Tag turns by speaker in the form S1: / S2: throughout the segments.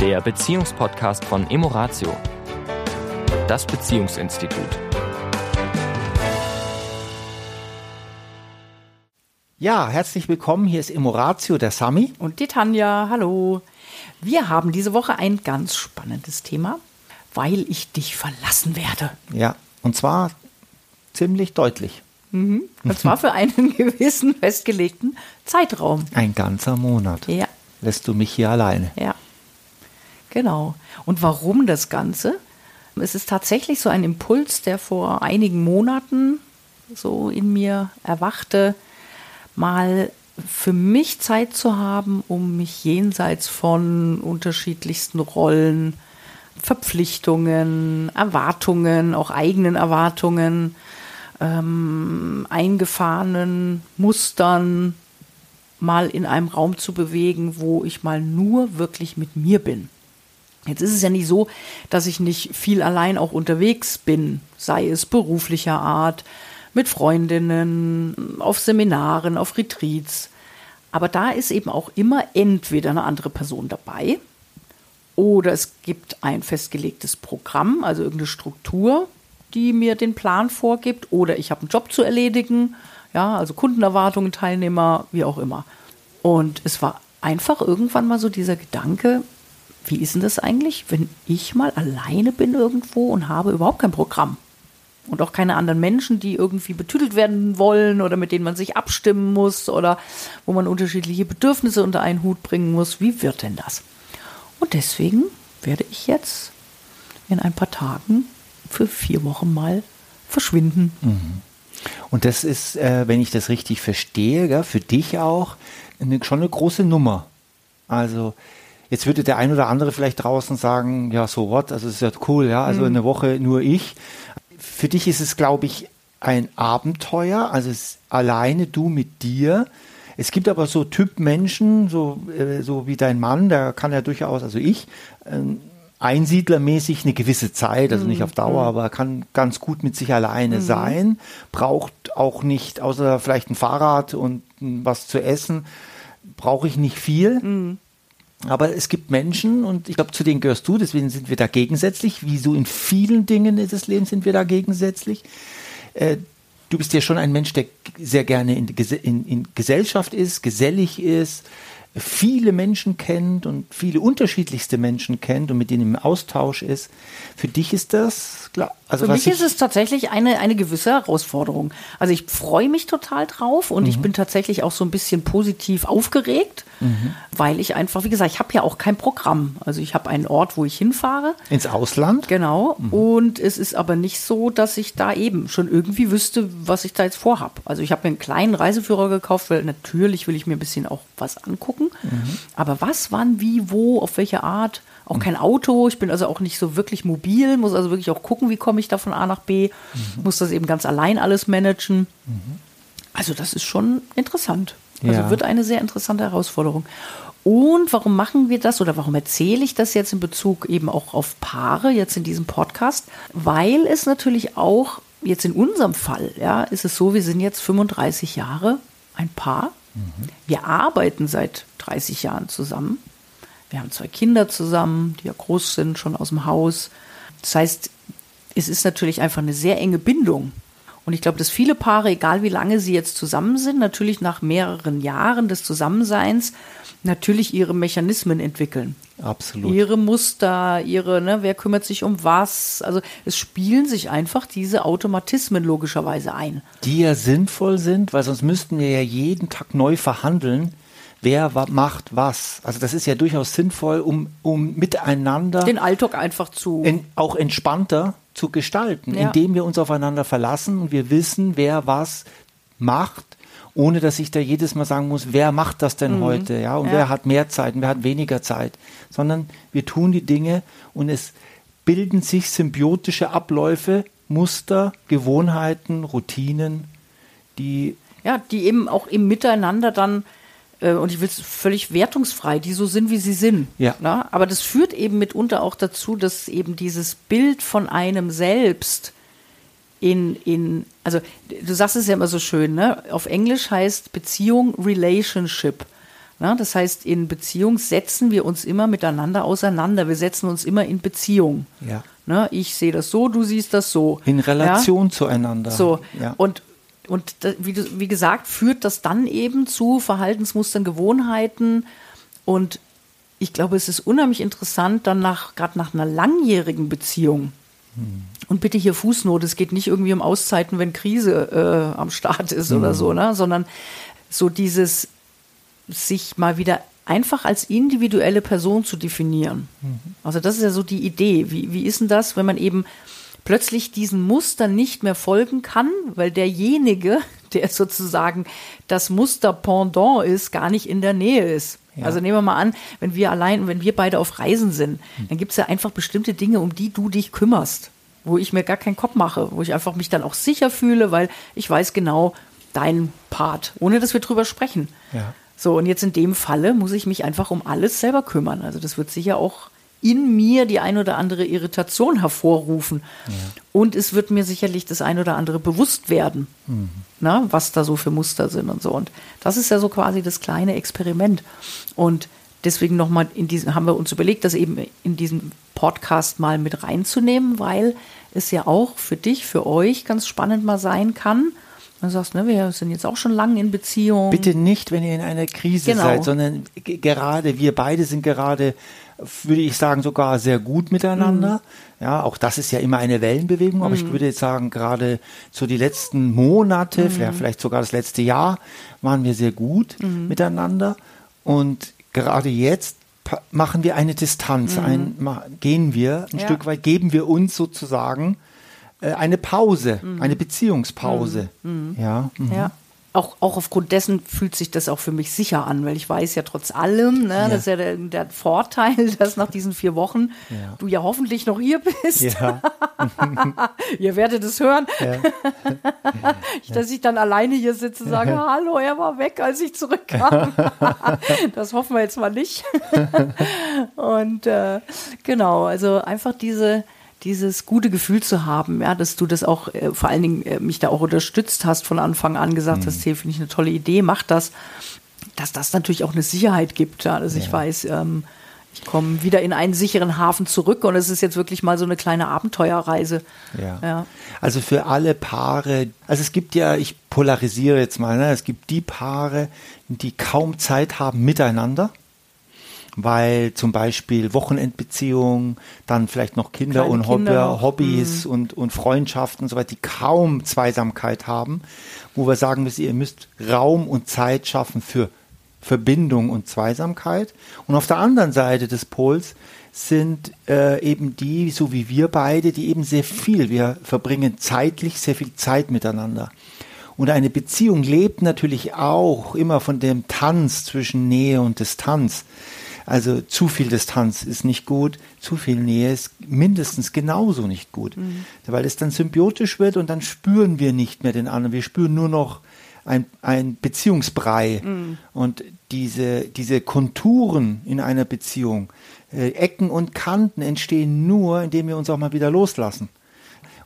S1: der Beziehungspodcast von Emoratio, das Beziehungsinstitut.
S2: Ja, herzlich willkommen. Hier ist Emoratio, der Sami.
S3: Und die Tanja, hallo. Wir haben diese Woche ein ganz spannendes Thema, weil ich dich verlassen werde.
S2: Ja, und zwar ziemlich deutlich.
S3: Mhm. Und zwar für einen gewissen festgelegten Zeitraum.
S2: Ein ganzer Monat.
S3: Ja.
S2: Lässt du mich hier alleine.
S3: Ja. Genau. Und warum das Ganze? Es ist tatsächlich so ein Impuls, der vor einigen Monaten so in mir erwachte, mal für mich Zeit zu haben, um mich jenseits von unterschiedlichsten Rollen, Verpflichtungen, Erwartungen, auch eigenen Erwartungen, ähm, eingefahrenen Mustern mal in einem Raum zu bewegen, wo ich mal nur wirklich mit mir bin. Jetzt ist es ja nicht so, dass ich nicht viel allein auch unterwegs bin, sei es beruflicher Art, mit Freundinnen, auf Seminaren, auf Retreats. Aber da ist eben auch immer entweder eine andere Person dabei oder es gibt ein festgelegtes Programm, also irgendeine Struktur, die mir den Plan vorgibt oder ich habe einen Job zu erledigen, ja, also Kundenerwartungen, Teilnehmer, wie auch immer. Und es war einfach irgendwann mal so dieser Gedanke, wie ist denn das eigentlich, wenn ich mal alleine bin irgendwo und habe überhaupt kein Programm? Und auch keine anderen Menschen, die irgendwie betütelt werden wollen oder mit denen man sich abstimmen muss oder wo man unterschiedliche Bedürfnisse unter einen Hut bringen muss. Wie wird denn das? Und deswegen werde ich jetzt in ein paar Tagen für vier Wochen mal verschwinden.
S2: Mhm. Und das ist, äh, wenn ich das richtig verstehe, gell, für dich auch eine, schon eine große Nummer. Also jetzt würde der ein oder andere vielleicht draußen sagen, ja, so what, also es ist ja cool, ja, also mhm. eine Woche nur ich. Für dich ist es, glaube ich, ein Abenteuer, also es alleine du mit dir. Es gibt aber so Typ Menschen, so, äh, so wie dein Mann, der kann ja durchaus, also ich, äh, einsiedlermäßig eine gewisse Zeit, also nicht mhm. auf Dauer, mhm. aber kann ganz gut mit sich alleine mhm. sein, braucht auch nicht, außer vielleicht ein Fahrrad und was zu essen, brauche ich nicht viel. Mhm. Aber es gibt Menschen, und ich glaube, zu denen gehörst du, deswegen sind wir da gegensätzlich. Wie so in vielen Dingen des Lebens sind wir da gegensätzlich. Äh, du bist ja schon ein Mensch, der sehr gerne in, in, in Gesellschaft ist, gesellig ist, viele Menschen kennt und viele unterschiedlichste Menschen kennt und mit denen im Austausch ist. Für dich ist das klar.
S3: Also Für mich ist es tatsächlich eine, eine gewisse Herausforderung. Also ich freue mich total drauf und mhm. ich bin tatsächlich auch so ein bisschen positiv aufgeregt, mhm. weil ich einfach, wie gesagt, ich habe ja auch kein Programm. Also ich habe einen Ort, wo ich hinfahre.
S2: Ins Ausland?
S3: Genau. Mhm. Und es ist aber nicht so, dass ich da eben schon irgendwie wüsste, was ich da jetzt vorhab. Also ich habe mir einen kleinen Reiseführer gekauft, weil natürlich will ich mir ein bisschen auch was angucken gucken. Mhm. Aber was, wann, wie, wo, auf welche Art? Auch kein Auto. Ich bin also auch nicht so wirklich mobil, muss also wirklich auch gucken, wie komme ich da von A nach B. Mhm. Muss das eben ganz allein alles managen. Mhm. Also das ist schon interessant. Also ja. wird eine sehr interessante Herausforderung. Und warum machen wir das oder warum erzähle ich das jetzt in Bezug eben auch auf Paare, jetzt in diesem Podcast? Weil es natürlich auch, jetzt in unserem Fall, ja, ist es so, wir sind jetzt 35 Jahre ein Paar wir arbeiten seit 30 Jahren zusammen. Wir haben zwei Kinder zusammen, die ja groß sind, schon aus dem Haus. Das heißt, es ist natürlich einfach eine sehr enge Bindung. Und ich glaube, dass viele Paare, egal wie lange sie jetzt zusammen sind, natürlich nach mehreren Jahren des Zusammenseins natürlich ihre Mechanismen entwickeln.
S2: Absolut.
S3: Ihre Muster, ihre, ne, wer kümmert sich um was. Also es spielen sich einfach diese Automatismen logischerweise ein.
S2: Die ja sinnvoll sind, weil sonst müssten wir ja jeden Tag neu verhandeln, wer macht was. Also das ist ja durchaus sinnvoll, um, um miteinander
S3: den Alltag einfach zu
S2: in, auch entspannter zu gestalten, ja. indem wir uns aufeinander verlassen und wir wissen, wer was macht ohne dass ich da jedes Mal sagen muss, wer macht das denn mhm. heute, ja, und ja. wer hat mehr Zeit und wer hat weniger Zeit, sondern wir tun die Dinge und es bilden sich symbiotische Abläufe, Muster, Gewohnheiten, Routinen, die
S3: ja, die eben auch im Miteinander dann und ich will es völlig wertungsfrei, die so sind, wie sie sind.
S2: Ja.
S3: Na? Aber das führt eben mitunter auch dazu, dass eben dieses Bild von einem selbst in, in, also du sagst es ja immer so schön, ne? Auf Englisch heißt Beziehung Relationship. Na, das heißt, in Beziehung setzen wir uns immer miteinander auseinander. Wir setzen uns immer in Beziehung.
S2: Ja.
S3: Na, ich sehe das so, du siehst das so.
S2: In Relation ja? zueinander.
S3: So.
S2: Ja.
S3: Und, und wie, wie gesagt, führt das dann eben zu Verhaltensmustern, Gewohnheiten. Und ich glaube, es ist unheimlich interessant, dann nach, gerade nach einer langjährigen Beziehung, hm. und bitte hier Fußnote, es geht nicht irgendwie um Auszeiten, wenn Krise äh, am Start ist hm. oder so, ne? sondern so dieses sich mal wieder einfach als individuelle Person zu definieren. Mhm. Also das ist ja so die Idee. Wie, wie ist denn das, wenn man eben plötzlich diesen Mustern nicht mehr folgen kann, weil derjenige, der sozusagen das Muster Pendant ist, gar nicht in der Nähe ist. Ja. Also nehmen wir mal an, wenn wir allein, wenn wir beide auf Reisen sind, mhm. dann gibt es ja einfach bestimmte Dinge, um die du dich kümmerst, wo ich mir gar keinen Kopf mache, wo ich einfach mich dann auch sicher fühle, weil ich weiß genau, dein Part, ohne dass wir drüber sprechen.
S2: Ja.
S3: So, und jetzt in dem Falle muss ich mich einfach um alles selber kümmern. Also das wird sicher auch in mir die ein oder andere Irritation hervorrufen. Ja. Und es wird mir sicherlich das ein oder andere bewusst werden, mhm. na, was da so für Muster sind und so. Und das ist ja so quasi das kleine Experiment. Und deswegen nochmal in diesen, haben wir uns überlegt, das eben in diesen Podcast mal mit reinzunehmen, weil es ja auch für dich, für euch ganz spannend mal sein kann, Du sagst, ne, wir sind jetzt auch schon lange in Beziehung.
S2: Bitte nicht, wenn ihr in einer Krise genau. seid, sondern gerade, wir beide sind gerade, würde ich sagen, sogar sehr gut miteinander. Mhm. Ja, auch das ist ja immer eine Wellenbewegung, aber mhm. ich würde jetzt sagen, gerade so die letzten Monate, mhm. vielleicht, vielleicht sogar das letzte Jahr, waren wir sehr gut mhm. miteinander. Und gerade jetzt machen wir eine Distanz, mhm. ein, gehen wir ein ja. Stück weit, geben wir uns sozusagen äh, eine Pause, mhm. eine Beziehungspause. Ja.
S3: Ja. Auch, auch aufgrund dessen fühlt sich das auch für mich sicher an, weil ich weiß ja trotz allem, ne, ja. das ist ja der, der, Vorteil, dass nach diesen vier Wochen ja. du ja hoffentlich noch hier bist. Ja. Ihr werdet es hören. dass ich dann alleine hier sitze und sage, hallo, er war weg, als ich zurückkam. das hoffen wir jetzt mal nicht. und äh, genau, also einfach diese, dieses gute Gefühl zu haben, ja, dass du das auch äh, vor allen Dingen äh, mich da auch unterstützt hast von Anfang an, gesagt mhm. hast, hey, finde ich eine tolle Idee, mach das, dass das natürlich auch eine Sicherheit gibt, ja, dass ja. ich weiß, ähm, ich komme wieder in einen sicheren Hafen zurück und es ist jetzt wirklich mal so eine kleine Abenteuerreise.
S2: Ja. ja. Also für alle Paare, also es gibt ja, ich polarisiere jetzt mal, ne, es gibt die Paare, die kaum Zeit haben miteinander weil zum Beispiel Wochenendbeziehungen, dann vielleicht noch Kinder Kleine und Kinder. Hobbys mhm. und, und Freundschaften und so weiter, die kaum Zweisamkeit haben, wo wir sagen müssen, ihr müsst Raum und Zeit schaffen für Verbindung und Zweisamkeit. Und auf der anderen Seite des Pols sind äh, eben die, so wie wir beide, die eben sehr viel, wir verbringen zeitlich sehr viel Zeit miteinander. Und eine Beziehung lebt natürlich auch immer von dem Tanz zwischen Nähe und Distanz. Also zu viel Distanz ist nicht gut, zu viel Nähe ist mindestens genauso nicht gut, mhm. weil es dann symbiotisch wird und dann spüren wir nicht mehr den anderen, wir spüren nur noch ein, ein Beziehungsbrei mhm. und diese, diese Konturen in einer Beziehung, äh, Ecken und Kanten entstehen nur, indem wir uns auch mal wieder loslassen.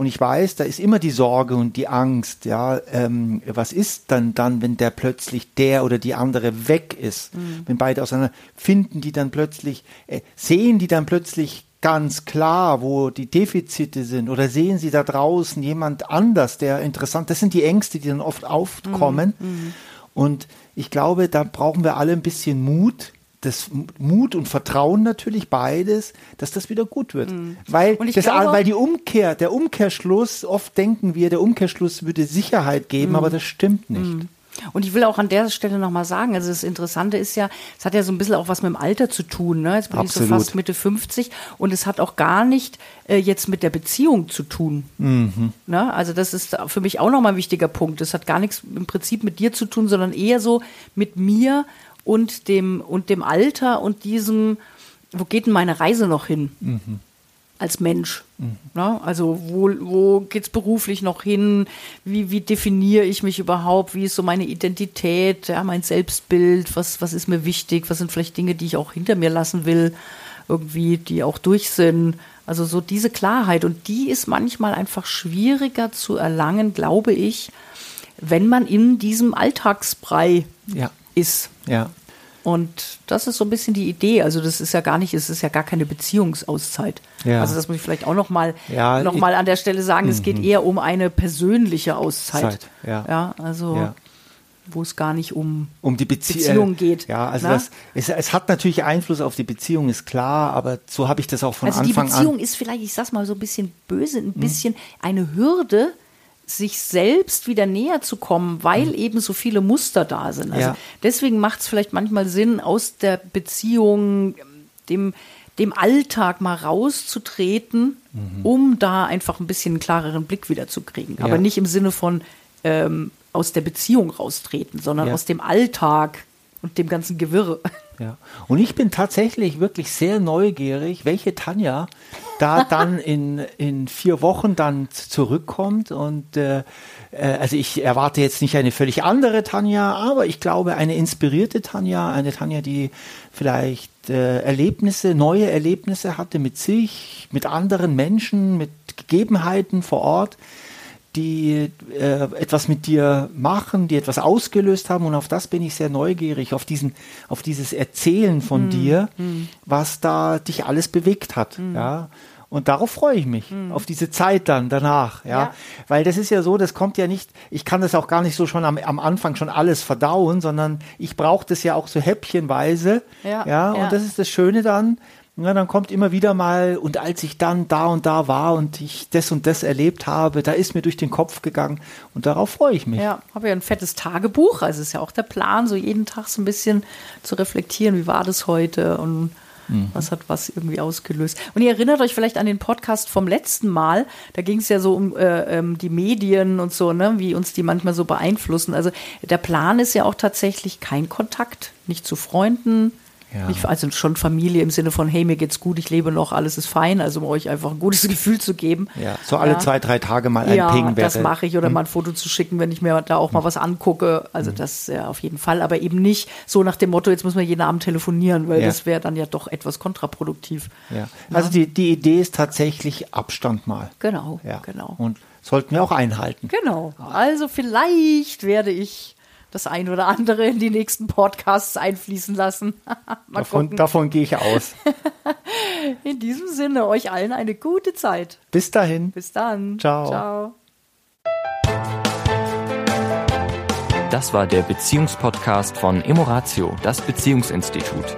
S2: Und ich weiß, da ist immer die Sorge und die Angst, ja, ähm, was ist dann dann, wenn der plötzlich der oder die andere weg ist, mhm. wenn beide auseinander, finden die dann plötzlich, äh, sehen die dann plötzlich ganz klar, wo die Defizite sind oder sehen sie da draußen jemand anders, der interessant, das sind die Ängste, die dann oft aufkommen. Mhm. mhm. Und ich glaube, da brauchen wir alle ein bisschen Mut, das Mut und Vertrauen natürlich beides, dass das wieder gut wird. Mhm. Weil, das, glaube, weil die Umkehr, der Umkehrschluss, oft denken wir, der Umkehrschluss würde Sicherheit geben, mhm. aber das stimmt nicht. Mhm.
S3: Und ich will auch an der Stelle nochmal sagen, also das Interessante ist ja, es hat ja so ein bisschen auch was mit dem Alter zu tun. Ne? Jetzt bin Absolut. ich so fast Mitte 50 und es hat auch gar nicht äh, jetzt mit der Beziehung zu tun. Mhm. Ne? Also das ist für mich auch nochmal ein wichtiger Punkt. Das hat gar nichts im Prinzip mit dir zu tun, sondern eher so mit mir und dem, und dem Alter und diesem, wo geht denn meine Reise noch hin? Mhm. Als Mensch. Mhm. Na, also, wo, wo geht es beruflich noch hin? Wie, wie definiere ich mich überhaupt? Wie ist so meine Identität, ja, mein Selbstbild? Was, was ist mir wichtig? Was sind vielleicht Dinge, die ich auch hinter mir lassen will? Irgendwie, die auch durch sind. Also, so diese Klarheit. Und die ist manchmal einfach schwieriger zu erlangen, glaube ich, wenn man in diesem Alltagsbrei ja. Ist.
S2: Ja.
S3: Und das ist so ein bisschen die Idee. Also das ist ja gar nicht, es ist ja gar keine Beziehungsauszeit.
S2: Ja.
S3: Also das muss ich vielleicht auch noch mal,
S2: Ja,
S3: noch mal an der Stelle sagen. Es geht eher um eine persönliche Auszeit.
S2: Zeit, ja.
S3: ja also
S2: Ja.
S3: wo es gar nicht um
S2: um die Bezie
S3: Beziehung
S2: äh,
S3: geht,
S2: Ja, also
S3: ne?
S2: das, es, es hat natürlich Einfluss auf die Beziehung, ist klar, aber so habe ich das auch von
S3: Also die
S2: Anfang
S3: Beziehung
S2: an.
S3: ist vielleicht, ich sag's mal so ein bisschen böse, ein bisschen eine Hürde, sich selbst wieder näher zu kommen, weil eben so viele Muster da sind. Also
S2: Ja.
S3: deswegen macht es vielleicht manchmal Sinn, aus der Beziehung, dem, dem Alltag mal rauszutreten, um da einfach ein bisschen einen klareren Blick wieder zu kriegen. Aber
S2: Ja.
S3: nicht im Sinne von ähm, aus der Beziehung raustreten, sondern
S2: Ja.
S3: aus dem Alltag und dem ganzen Gewirre.
S2: Ja. Und ich bin tatsächlich wirklich sehr neugierig, welche Tanja da dann in, in vier Wochen dann zurückkommt. Und äh, äh, also ich erwarte jetzt nicht eine völlig andere Tanja, aber ich glaube eine inspirierte Tanja, eine Tanja, die vielleicht äh, Erlebnisse, neue Erlebnisse hatte mit sich, mit anderen Menschen, mit Gegebenheiten vor Ort die äh, etwas mit dir machen, die etwas ausgelöst haben und auf das bin ich sehr neugierig, auf diesen, auf dieses Erzählen von
S3: Hm,
S2: dir, was da dich alles bewegt hat, ja. Und darauf freue ich mich, auf diese Zeit dann danach, ja?
S3: Hm. Ja.
S2: Weil das ist ja so, das kommt ja nicht, ich kann das auch gar nicht so schon am, am Anfang schon alles verdauen, sondern ich brauche das ja auch so häppchenweise,
S3: Ja,
S2: ja,
S3: ja.
S2: und das ist das Schöne dann, ja, dann kommt immer wieder mal, und als ich dann da und da war und ich das und das erlebt habe, da ist mir durch den Kopf gegangen und darauf freue ich mich.
S3: Ja, habe ja ein fettes Tagebuch. Also ist ja auch der Plan, so jeden Tag so ein bisschen zu reflektieren, wie war das heute und was hat was irgendwie ausgelöst. Und ihr erinnert euch vielleicht an den Podcast vom letzten Mal. Da ging es ja so um äh, ähm, die Medien und so, ne, wie uns die manchmal so beeinflussen. Also der Plan ist ja auch tatsächlich kein Kontakt, nicht zu Freunden.
S2: Ja.
S3: Also schon Familie im Sinne von, hey, mir geht's gut, ich lebe noch, alles ist fein, also um euch einfach ein gutes Gefühl zu geben.
S2: Ja, so alle
S3: Ja.
S2: zwei, drei Tage mal ein
S3: Ja,
S2: Ping wäre.
S3: das mache ich. Oder mal ein Foto zu schicken, wenn ich mir da auch mal was angucke. Also das ja, auf jeden Fall. Aber eben nicht so nach dem Motto, jetzt muss man jeden Abend telefonieren, weil
S2: Ja.
S3: das wäre dann ja doch etwas kontraproduktiv.
S2: Ja. Also die, die Idee ist tatsächlich Abstand mal.
S3: Genau,
S2: Ja.
S3: genau.
S2: Und sollten wir auch einhalten.
S3: Genau. Also vielleicht werde ich das ein oder andere in die nächsten Podcasts einfließen lassen. mal
S2: Davon, davon gehe ich aus.
S3: In diesem Sinne, euch allen eine gute Zeit.
S2: Bis dahin.
S3: Bis dann.
S2: Ciao.
S3: Ciao.
S1: Das war der Beziehungspodcast von Emoratio, das Beziehungsinstitut.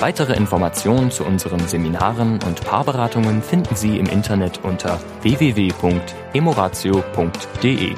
S1: Weitere Informationen zu unseren Seminaren und Paarberatungen finden Sie im Internet unter www.emoratio.de.